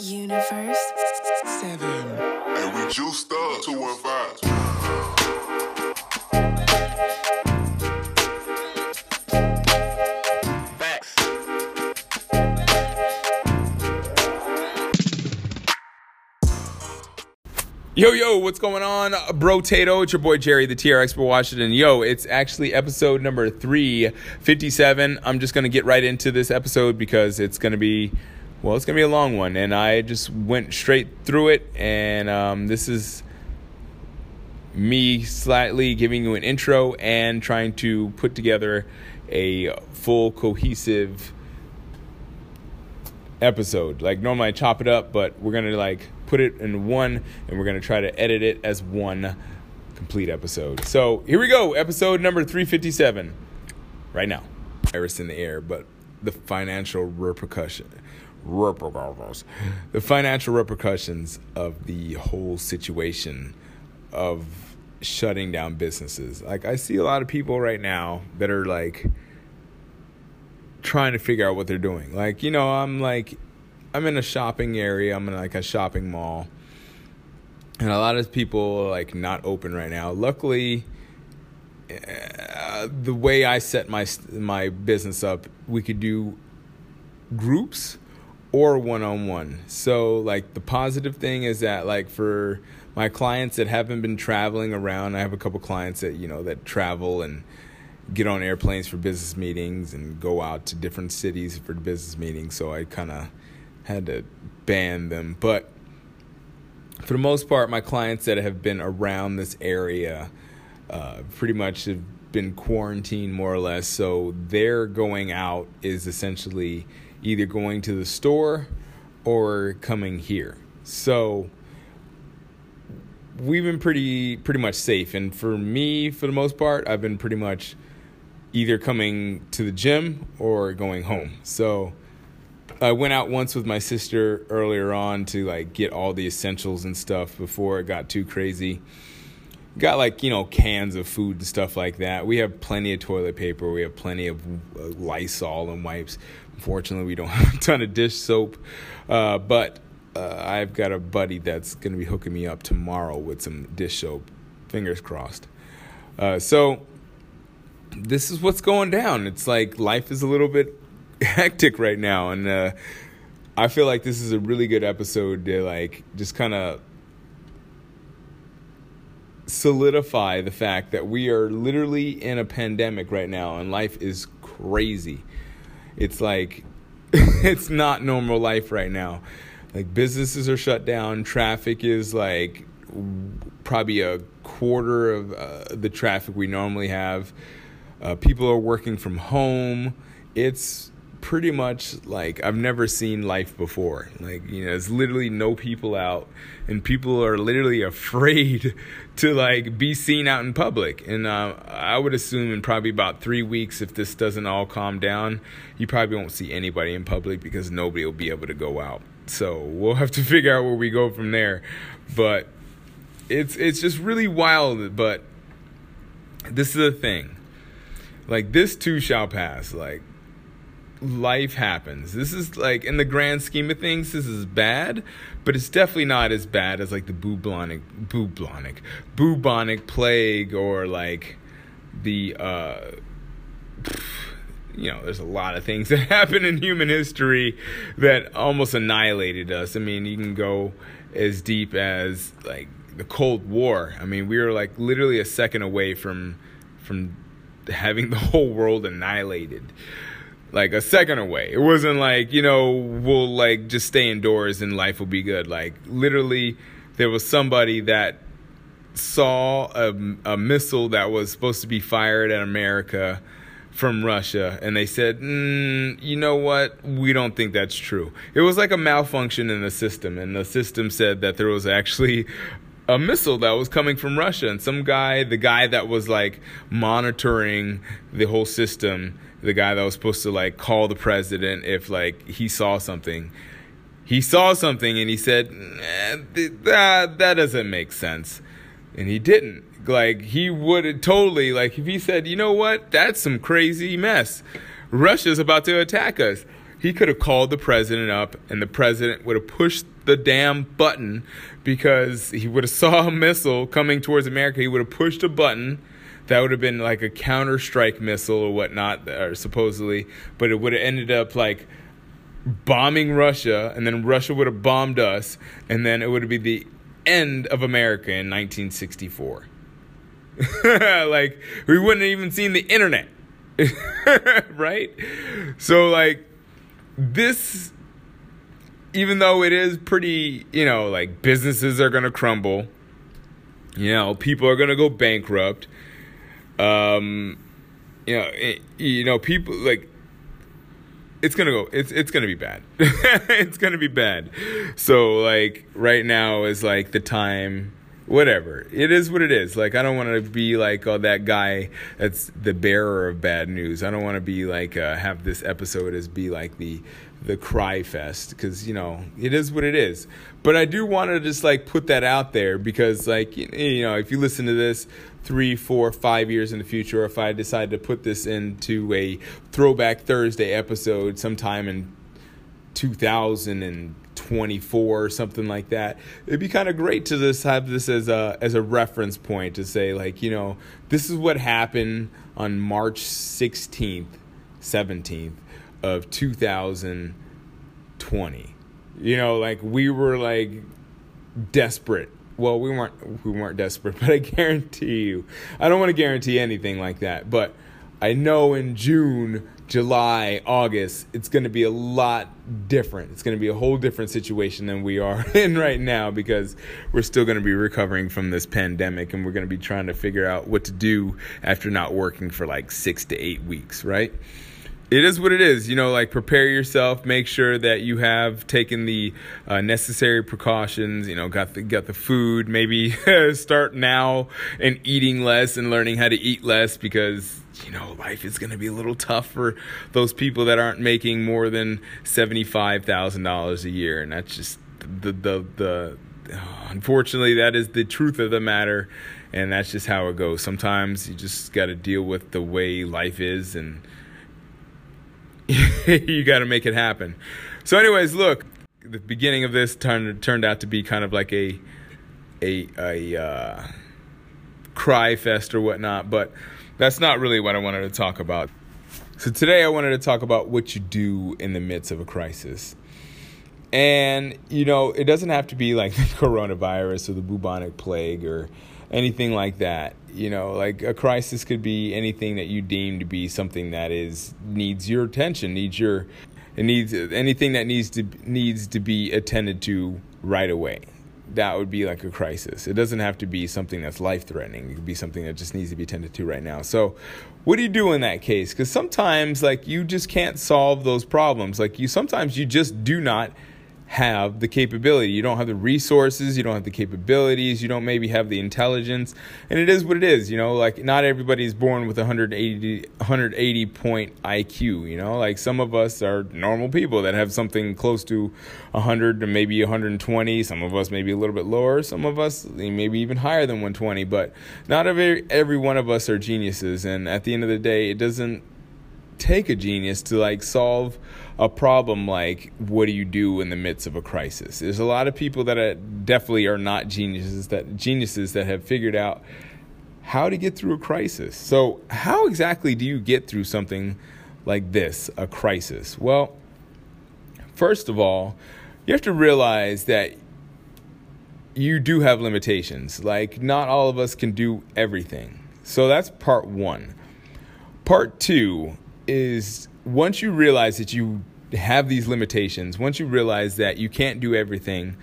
Universe. Seven. And we juiced up 215. Facts. Yo, yo, what's going on, bro Tato? It's your boy Jerry, the TRX Expert Washington. Yo, it's actually episode number 357. I'm just going to get right into this episode because it's going to be, well, it's going to be a long one. And I just went straight through it. And um, this is me slightly giving you an intro and trying to put together a full, cohesive episode. Like normally I chop it up, but we're gonna like put it in one and we're gonna try to edit it as one complete episode. So here we go, episode number 357. Right now. Virus in the air, but the financial repercussion repercussions the financial repercussions of the whole situation of shutting down businesses. Like I see a lot of people right now that are like trying to figure out what they're doing. Like, you know, I'm like I'm in a shopping area, I'm in like a shopping mall. And a lot of people are like not open right now. Luckily, uh, the way I set my my business up, we could do groups or one-on-one. So like the positive thing is that like for my clients that haven't been traveling around, I have a couple clients that, you know, that travel and get on airplanes for business meetings and go out to different cities for business meetings. So I kind of had to ban them. But for the most part, my clients that have been around this area uh, pretty much have been quarantined more or less. So their going out is essentially either going to the store or coming here. So we've been pretty pretty much safe and for me for the most part I've been pretty much either coming to the gym or going home. So I went out once with my sister earlier on to like get all the essentials and stuff before it got too crazy. Got like, you know, cans of food and stuff like that. We have plenty of toilet paper, we have plenty of uh, Lysol and wipes. Unfortunately, we don't have a ton of dish soap. Uh, but uh, I've got a buddy that's going to be hooking me up tomorrow with some dish soap. Fingers crossed. Uh, so this is what's going down. It's like life is a little bit hectic right now, and uh, I feel like this is a really good episode to like just kind of solidify the fact that we are literally in a pandemic right now, and life is crazy. It's like it's not normal life right now. Like businesses are shut down, traffic is like probably a quarter of uh, the traffic we normally have. Uh, people are working from home. It's pretty much like I've never seen life before. Like, you know, there's literally no people out and people are literally afraid to like be seen out in public. And uh, I would assume in probably about three weeks, if this doesn't all calm down, you probably won't see anybody in public because nobody will be able to go out. So we'll have to figure out where we go from there. But it's it's just really wild. But this is the thing. Like this too shall pass. Like life happens. This is like in the grand scheme of things, this is bad, but it's definitely not as bad as like the bubonic bubonic bubonic plague or like the uh you know, there's a lot of things that happen in human history that almost annihilated us. I mean, you can go as deep as like the Cold War. I mean, we were like literally a second away from from having the whole world annihilated. Like a second away. It wasn't like, you know, we'll like just stay indoors and life will be good. Like literally there was somebody that saw a, a missile that was supposed to be fired at America from Russia, and they said, mm, you know what? We don't think that's true. It was like a malfunction in the system, and the system said that there was actually a missile that was coming from Russia, and some guy, the guy that was like monitoring the whole system, the guy that was supposed to like call the president if like he saw something. He saw something and he said, eh, that, that doesn't make sense. And he didn't like he would have totally like if he said you know what that's some crazy mess russia's about to attack us he could have called the president up and the president would have pushed the damn button because he would have saw a missile coming towards America. He would have pushed a button that would have been like a counter strike missile or whatnot, or supposedly, but it would have ended up like bombing Russia, and then Russia would have bombed us, and then it would be the end of America in 1964. like we wouldn't have even seen the internet, right? So like this, even though it is pretty, you know, like businesses are gonna crumble, you know, people are gonna go bankrupt. Um, you know, it, you know, people like it's gonna go it's it's gonna be bad. It's gonna be bad. So like right now is like the time whatever. It is what it is. Like i don't want to be like oh that guy that's the bearer of bad news. I don't want to be like uh, have this episode as be like the the cry fest because you know it is what it is. But i do want to just like put that out there because like you know if you listen to this three four five years in the future if i decide to put this into a throwback thursday episode sometime in 2024 or something like that it'd be kind of great to just have this as a as a reference point to say like you know this is what happened on march 16th 17th of 2020 you know like we were like desperate well we weren't we weren't desperate but i guarantee you i don't want to guarantee anything like that but i know in june july august it's going to be a lot different. It's going to be a whole different situation than we are in right now because we're still going to be recovering from this pandemic and we're going to be trying to figure out what to do after not working for like six to eight weeks right it is what it is. You know, like prepare yourself. Make sure that you have taken the uh, necessary precautions. You know, got the got the food. Maybe start now and eating less and learning how to eat less because you know life is going to be a little tough for those people that aren't making more than seventy five thousand dollars a year, and that's just the the the. unfortunately, that is the truth of the matter, and that's just how it goes. Sometimes you just got to deal with the way life is and you got to make it happen. So, anyways, look, the beginning of this turned turned out to be kind of like a a a uh, cry fest or whatnot, but that's not really what I wanted to talk about. So today I wanted to talk about what you do in the midst of a crisis. And you know, it doesn't have to be like the coronavirus or the bubonic plague or anything like that. You know, like a crisis could be anything that you deem to be something that is needs your attention, needs your it needs anything that needs to needs to be attended to right away. That would be like a crisis. It doesn't have to be something that's life threatening. It could be something that just needs to be attended to right now. So, what do you do in that case? Because sometimes, like, you just can't solve those problems. Like, you sometimes you just do not have the capability. You don't have the resources, you don't have the capabilities, you don't maybe have the intelligence. And it is what it is, you know, like not everybody's born with 180 180 point IQ, you know? Like some of us are normal people that have something close to 100 to maybe 120, some of us maybe a little bit lower, some of us maybe even higher than 120, but not every every one of us are geniuses and at the end of the day, it doesn't take a genius to like solve a problem like what do you do in the midst of a crisis? There's a lot of people that are, definitely are not geniuses that geniuses that have figured out how to get through a crisis. So how exactly do you get through something like this a crisis? Well first of all you have to realize that you do have limitations. Like not all of us can do everything. So that's part 1 part 2 is once you realize that you have these limitations, once you realize that you can't do everything,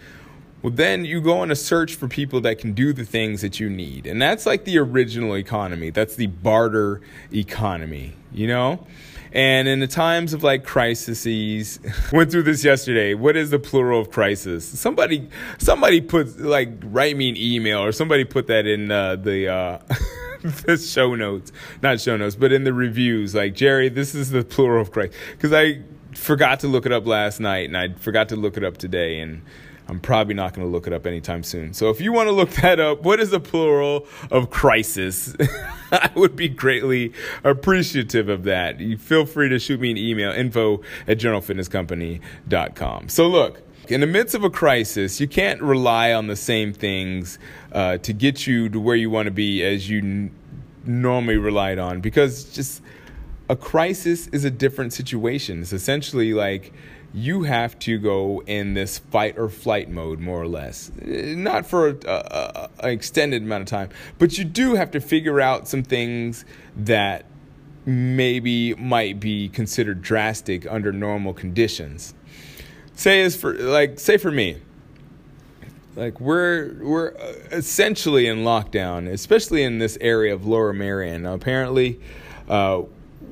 well, then you go on a search for people that can do the things that you need. And that's like the original economy. That's the barter economy, you know? And in the times of like crises, went through this yesterday. What is the plural of crisis? Somebody, somebody put like write me an email or somebody put that in uh, the uh, the show notes, not show notes, but in the reviews. Like Jerry, this is the plural of crisis because I forgot to look it up last night and I forgot to look it up today and I'm probably not going to look it up anytime soon. So if you want to look that up, what is the plural of crisis? I would be greatly appreciative of that. You feel free to shoot me an email, info at journalfitnesscompany.com. So look, in the midst of a crisis, you can't rely on the same things uh, to get you to where you want to be as you n- normally relied on because just a crisis is a different situation. It's essentially like you have to go in this fight or flight mode, more or less. Not for an extended amount of time, but you do have to figure out some things that maybe might be considered drastic under normal conditions. Say as for like say for me, like we're we're essentially in lockdown, especially in this area of Lower Merion. Now, apparently, uh,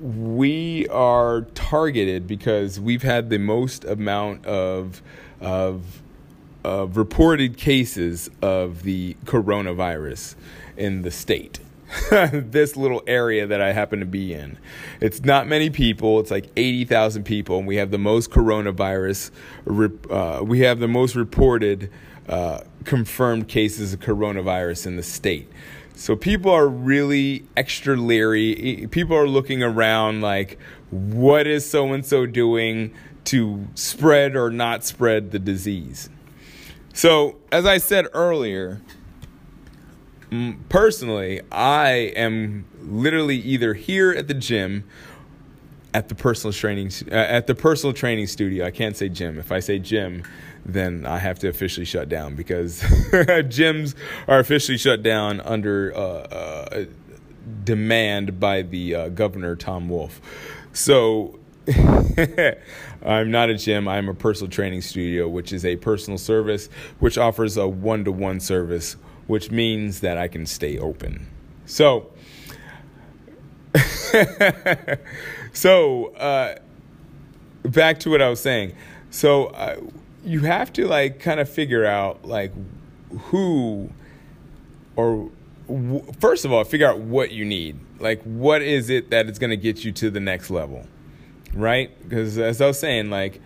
we are targeted because we've had the most amount of of of reported cases of the coronavirus in the state. this little area that I happen to be in. It's not many people. It's like 80,000 people, and we have the most coronavirus. Uh, we have the most reported uh, confirmed cases of coronavirus in the state. So people are really extra leery. People are looking around like, what is so and so doing to spread or not spread the disease? So, as I said earlier, personally, I am literally either here at the gym at the personal training uh, at the personal training studio. I can't say gym. If I say gym, then I have to officially shut down because gyms are officially shut down under uh, uh, demand by the uh, governor Tom Wolf. So I'm not a gym. I'm a personal training studio, which is a personal service which offers a one-to-one service, which means that I can stay open. So. so uh, back to what I was saying. So uh, you have to like kind of figure out like who or w- first of all figure out what you need. Like what is it that is going to get you to the next level, right? Because as I was saying, like.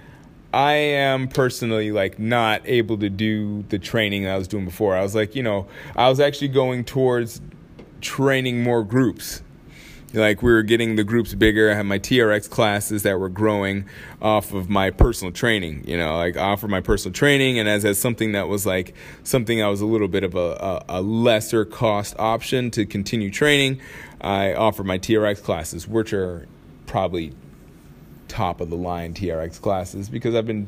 I am personally like not able to do the training I was doing before. I was like, you know, I was actually going towards training more groups like we were getting the groups bigger. I had my TRX classes that were growing off of my personal training. You know, like offer my personal training, and as as something that was like something I was a little bit of a, a, a lesser cost option to continue training. I offer my TRX classes, which are probably top of the line TRX classes because I've been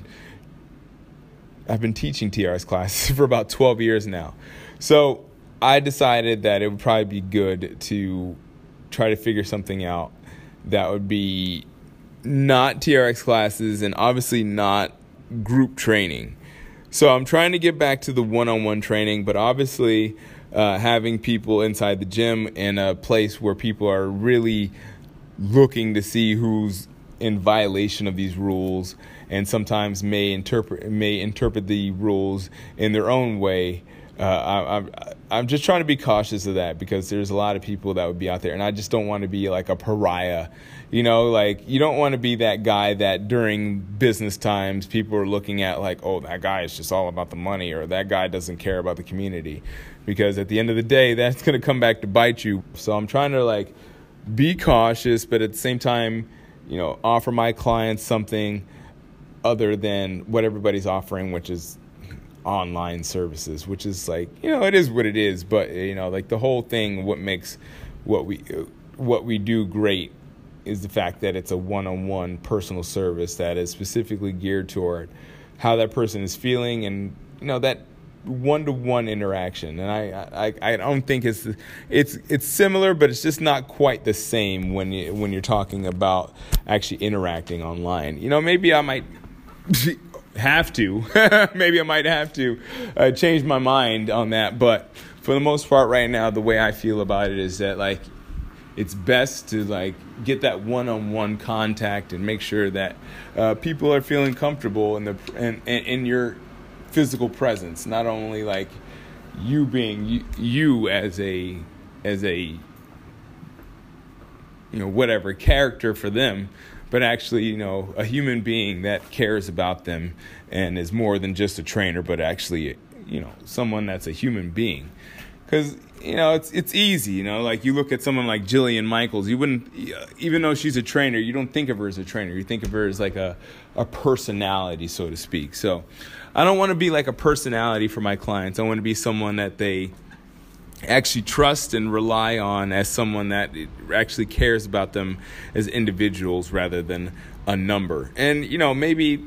I've been teaching TRX classes for about 12 years now. So I decided that it would probably be good to try to figure something out that would be not TRX classes and obviously not group training. So I'm trying to get back to the one-on-one training, but obviously uh, having people inside the gym in a place where people are really looking to see who's in violation of these rules and sometimes may interpret may interpret the rules in their own way uh, I, I'm I'm just trying to be cautious of that because there's a lot of people that would be out there, and I just don't want to be like a pariah. You know, like you don't want to be that guy that during business times people are looking at like, oh, that guy is just all about the money, or that guy doesn't care about the community, because at the end of the day, that's to come back to bite you. So I'm trying to like be cautious, but at the same time, you know, offer my clients something other than what everybody's offering, which is online services, which is like you know it is what it is. But you know, like the whole thing, what makes what we what we do great is the fact that it's a one-on-one personal service that is specifically geared toward how that person is feeling and you know that one-to-one interaction and I, I I don't think it's it's it's similar but it's just not quite the same when you when you're talking about actually interacting online you know maybe I might have to. Maybe I might have to uh, change my mind on that. But for the most part, right now, the way I feel about it is that like it's best to like get that one-on-one contact and make sure that uh, people are feeling comfortable in the in, in your physical presence. Not only like you being you, you as a as a you know whatever character for them but actually, you know, a human being that cares about them and is more than just a trainer, but actually, you know, someone that's a human being. Because you know, it's it's easy. You know, like you look at someone like Jillian Michaels. You wouldn't, even though she's a trainer, you don't think of her as a trainer. You think of her as like a a personality, so to speak. So, I don't want to be like a personality for my clients. I want to be someone that they actually trust and rely on as someone that actually cares about them as individuals rather than a number. And you know, maybe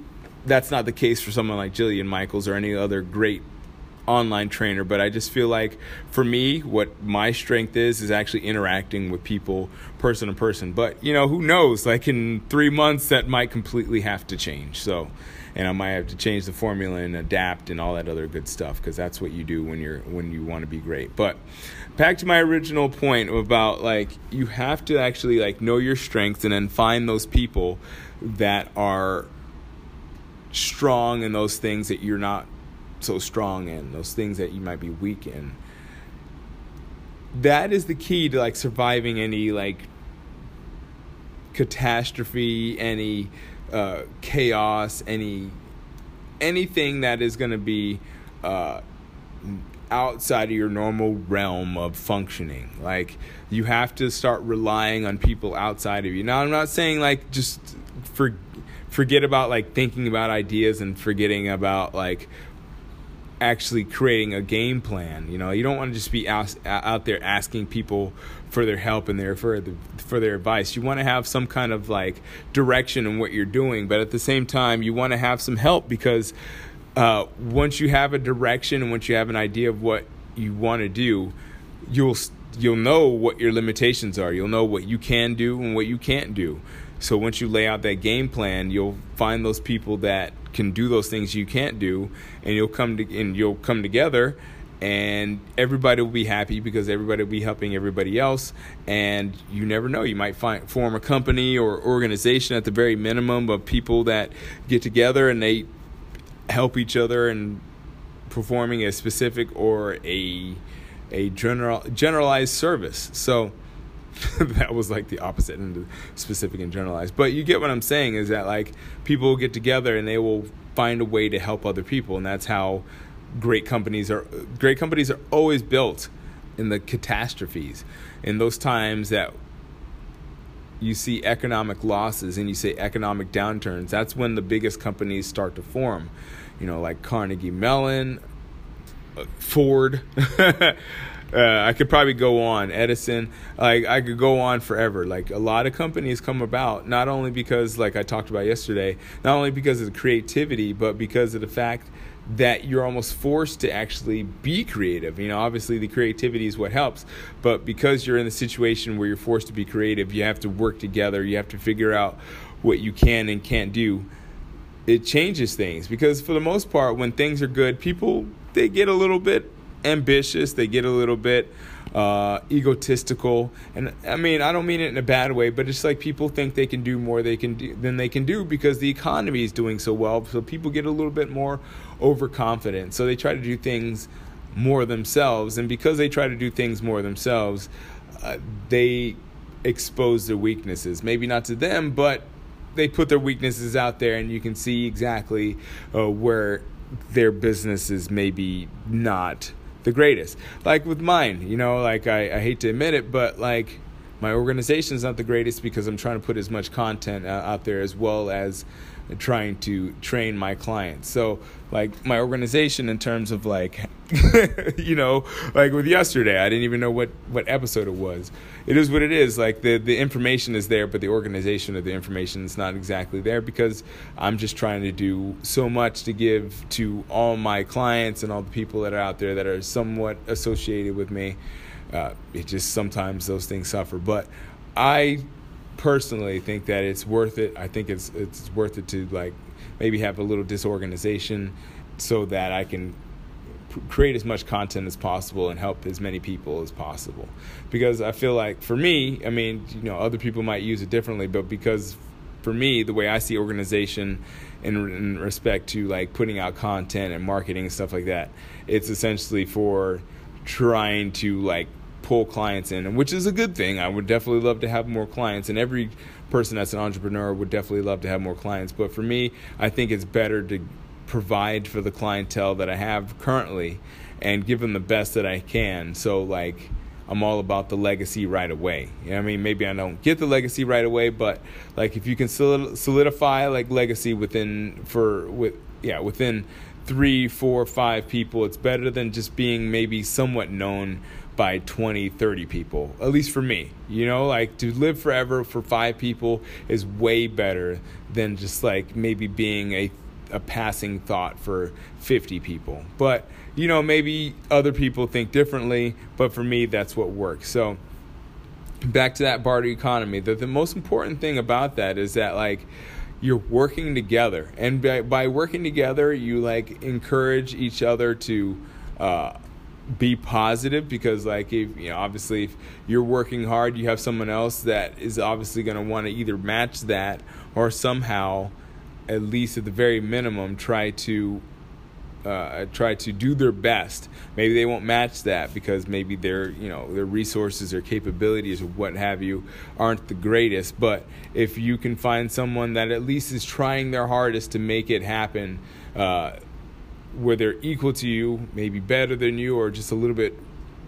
that's not the case for someone like Jillian Michaels or any other great online trainer, but I just feel like for me, what my strength is is actually interacting with people person to person. But you know, who knows? Like in three months, that might completely have to change. So, and I might have to change the formula and adapt and all that other good stuff because that's what you do when you're when you want to be great. But back to my original point about like you have to actually like know your strengths and then find those people that are strong in those things that you're not so strong in, those things that you might be weak in. That is the key to like surviving any like catastrophe, any uh, chaos, any anything that is going to be uh, outside of your normal realm of functioning. Like you have to start relying on people outside of you. Now I'm not saying like just for forget about like thinking about ideas and forgetting about like actually creating a game plan. You know, you don't want to just be out, out there asking people for their help and their for the, for their advice. You want to have some kind of like direction in what you're doing, but at the same time, you want to have some help because uh, once you have a direction and once you have an idea of what you want to do, you'll you'll know what your limitations are. You'll know what you can do and what you can't do. So once you lay out that game plan, you'll find those people that can do those things you can't do, and you'll come to and you'll come together, and everybody will be happy because everybody will be helping everybody else. And you never know, you might find form a company or organization at the very minimum of people that get together and they help each other and performing a specific or a a general generalized service. So that was like the opposite end of specific and generalized. But you get what I'm saying is that like people will get together and they will find a way to help other people, and that's how great companies are. Great companies are always built in the catastrophes, in those times that you see economic losses and you see economic downturns. That's when the biggest companies start to form. You know, like Carnegie Mellon, uh, Ford. Uh, I could probably go on Edison. Like I could go on forever. Like a lot of companies come about not only because, like I talked about yesterday, not only because of the creativity, but because of the fact that you're almost forced to actually be creative. You know, obviously the creativity is what helps, but because you're in the situation where you're forced to be creative, you have to work together. You have to figure out what you can and can't do. It changes things because for the most part, when things are good, people they get a little bit ambitious. They get a little bit uh, egotistical, and I mean I don't mean it in a bad way, but it's like people think they can do more they can do than they can do because the economy is doing so well. So people get a little bit more overconfident. So they try to do things more themselves, and because they try to do things more themselves, uh, they expose their weaknesses. Maybe not to them, but they put their weaknesses out there, and you can see exactly uh, where their business is maybe not the greatest. Like with mine, you know, like I, I hate to admit it, but like my organization is not the greatest because I'm trying to put as much content uh, out there as well as trying to train my clients. So, like my organization, in terms of like, you know, like with yesterday, I didn't even know what what episode it was. It is what it is. Like the the information is there, but the organization of the information is not exactly there because I'm just trying to do so much to give to all my clients and all the people that are out there that are somewhat associated with me. Uh, it just sometimes those things suffer, but I personally think that it's worth it. I think it's it's worth it to like maybe have a little disorganization so that I can create as much content as possible and help as many people as possible. Because I feel like for me, I mean, you know, other people might use it differently, but because for me, the way I see organization in, in respect to like putting out content and marketing and stuff like that, it's essentially for trying to like pull clients in, which is a good thing. I would definitely love to have more clients, and every person that's an entrepreneur would definitely love to have more clients. But for me, I think it's better to provide for the clientele that I have currently and give them the best that I can. So like I'm all about the legacy right away. You know I mean, maybe I don't get the legacy right away, but like if you can solidify like legacy within for with yeah within three, four, five people, it's better than just being maybe somewhat known by 20, 30 people. At least for me, you know, like to live forever for five people is way better than just like maybe being a a passing thought for 50 people. But, you know, maybe other people think differently, but for me, that's what works. So, back to that barter economy, the, the most important thing about that is that, like, you're working together. And by, by working together, you, like, encourage each other to, uh, be positive because like if you know obviously if you're working hard you have someone else that is obviously going to want to either match that or somehow at least at the very minimum, try to uh, try to do their best. Maybe they won't match that because maybe their you know their resources or capabilities or what have you aren't the greatest. But if you can find someone that at least is trying their hardest to make it happen, uh, where they're equal to you, maybe better than you, or just a little bit,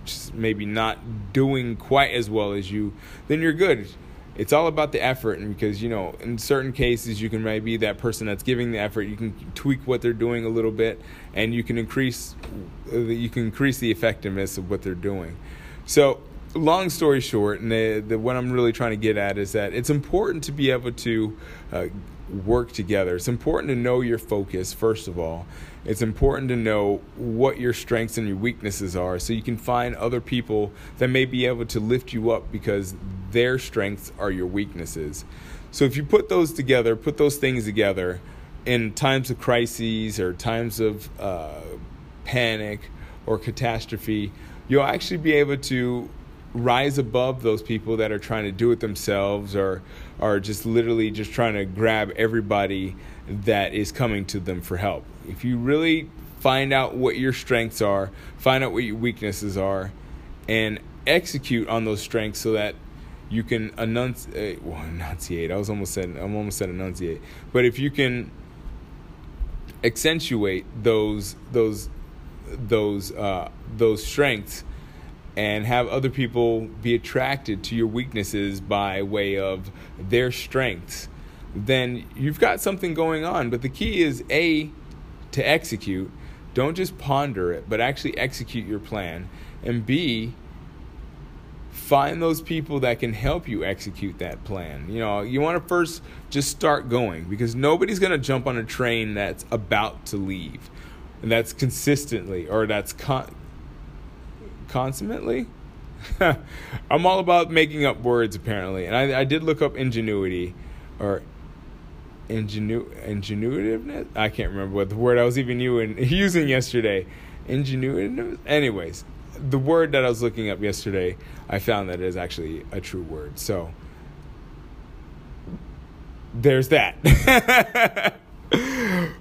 just maybe not doing quite as well as you, then you're good. It's all about the effort and because you know in certain cases you can maybe that person that's giving the effort. You can tweak what they're doing a little bit and you can increase you can increase the effectiveness of what they're doing. So long story short and the, the, what i'm really trying to get at is that it's important to be able to uh, work together it's important to know your focus first of all it's important to know what your strengths and your weaknesses are so you can find other people that may be able to lift you up because their strengths are your weaknesses. So if you put those together, put those things together in times of crises or times of uh, panic or catastrophe, you'll actually be able to rise above those people that are trying to do it themselves or are just literally just trying to grab everybody that is coming to them for help. If you really find out what your strengths are, find out what your weaknesses are, and execute on those strengths so that you can enunciate. Well, enunciate. I was almost said. I'm almost said enunciate. But if you can accentuate those those those uh, those strengths and have other people be attracted to your weaknesses by way of their strengths then you've got something going on. But the key is A, to execute. Don't just ponder it, but actually execute your plan. And B, find those people that can help you execute that plan. You know, you want to first just start going because nobody's going to jump on a train that's about to leave. And that's consistently or that's con- consummately. I'm all about making up words apparently. And I, I did look up ingenuity or ingenu ingenuitiveness. I can't remember what the word I was even using yesterday. Ingenuitiveness. Anyways, the word that I was looking up yesterday, I found that it is actually a true word. So there's that.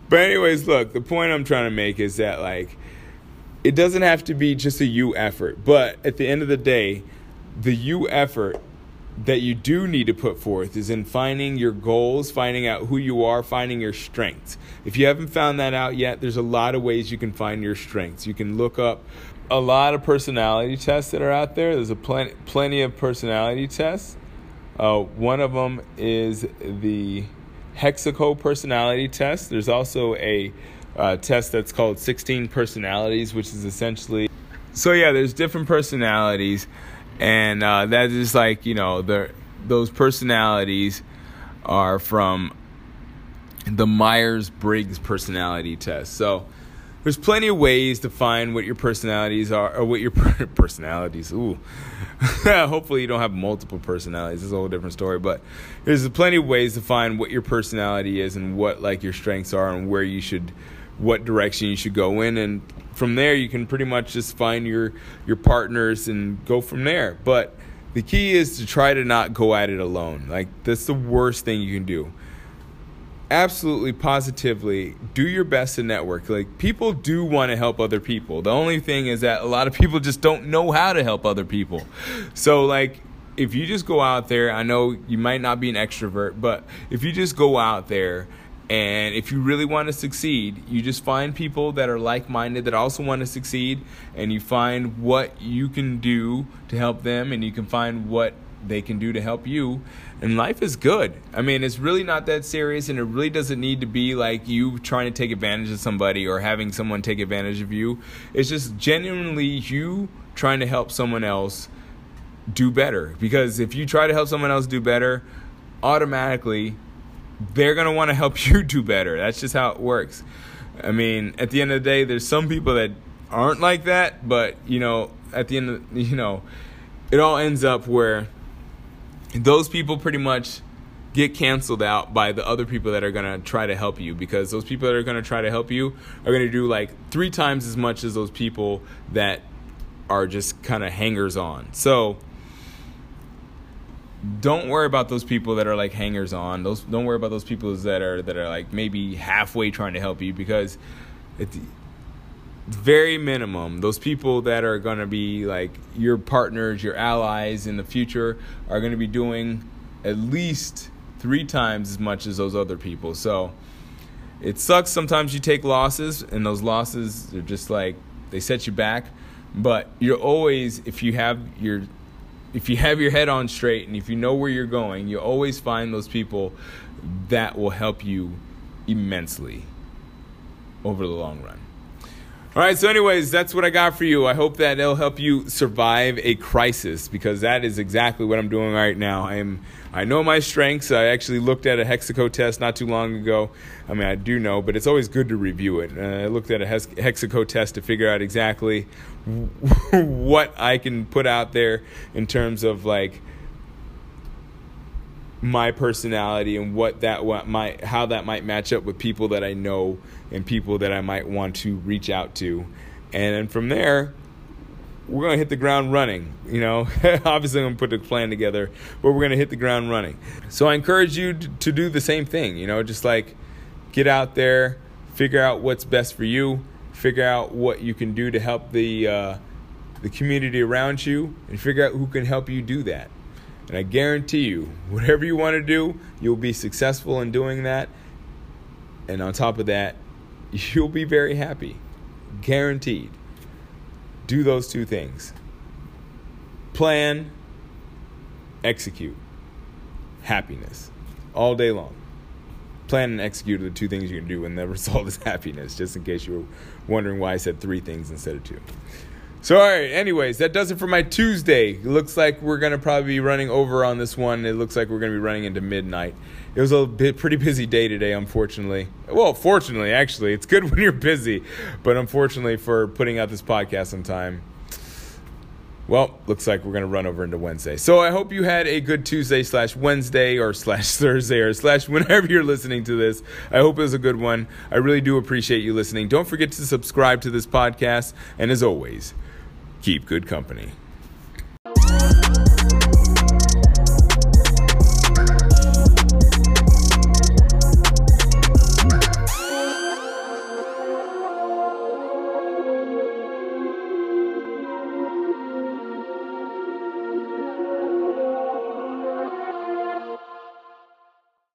but anyways, look, the point I'm trying to make is that like it doesn't have to be just a you effort, but at the end of the day, the you effort that you do need to put forth is in finding your goals, finding out who you are, finding your strengths. If you haven't found that out yet, there's a lot of ways you can find your strengths. You can look up a lot of personality tests that are out there. There's a plenty, plenty of personality tests. Uh, one of them is the Hexaco personality test. There's also a uh, test that's called 16 personalities, which is essentially so yeah. There's different personalities and uh, that is like you know the those personalities are from the Myers Briggs personality test. So there's plenty of ways to find what your personalities are or what your personalities. Ooh, hopefully you don't have multiple personalities. it's a whole different story. But there's plenty of ways to find what your personality is and what like your strengths are and where you should, what direction you should go in and from there you can pretty much just find your your partners and go from there. But the key is to try to not go at it alone. Like that's the worst thing you can do. Absolutely positively do your best to network. Like people do want to help other people. The only thing is that a lot of people just don't know how to help other people. So like if you just go out there, I know you might not be an extrovert, but if you just go out there and if you really want to succeed, you just find people that are like minded that also want to succeed, and you find what you can do to help them, and you can find what they can do to help you. And life is good. I mean, it's really not that serious, and it really doesn't need to be like you trying to take advantage of somebody or having someone take advantage of you. It's just genuinely you trying to help someone else do better. Because if you try to help someone else do better, automatically they're going to want to help you do better. That's just how it works. I mean, at the end of the day, there's some people that aren't like that, but you know, at the end of, you know, it all ends up where those people pretty much get canceled out by the other people that are going to try to help you because those people that are going to try to help you are going to do like three times as much as those people that are just kind of hangers on. So don't worry about those people that are like hangers on. Those don't worry about those people that are that are like maybe halfway trying to help you because at the very minimum, those people that are going to be like your partners, your allies in the future are going to be doing at least 3 times as much as those other people. So it sucks sometimes you take losses and those losses are just like they set you back, but you're always if you have your if you have your head on straight and if you know where you're going, you always find those people that will help you immensely over the long run. All right, so anyways, that's what I got for you. I hope that it'll help you survive a crisis because that is exactly what I'm doing right now. I am I know my strengths. I actually looked at a Hexaco test not too long ago. I mean, I do know, but it's always good to review it. Uh, I looked at a Hexaco test to figure out exactly what I can put out there in terms of like my personality and what that what might how that might match up with people that I know and people that I might want to reach out to. And from there, we're to hit the ground running. You know, obviously, I'm to put the plan together, but we're to hit the ground running. So I encourage you to do the same thing. You know, just like get out there, figure out what's best for you, figure out what you can do to help the uh, the community around you, and figure out who can help you do that. And I guarantee you, whatever you want to do, you'll be successful in doing that. And on top of that, you'll be very happy. Guaranteed. Do those two things plan, execute. Happiness. All day long. Plan and execute are the two things you can do, and the result is happiness, just in case you were wondering why I said three things instead of two. So, all right, anyways, that does it for my Tuesday. It looks like we're going to probably be running over on this one. It looks like we're going to be running into midnight. It was a bit, pretty busy day today, unfortunately. Well, fortunately, actually. It's good when you're busy, but unfortunately for putting out this podcast on time, well, looks like we're going to run over into Wednesday. So I hope you had a good Tuesday slash Wednesday or slash Thursday or slash whenever you're listening to this. I hope it was a good one. I really do appreciate you listening. Don't forget to subscribe to this podcast. And as always, keep good company.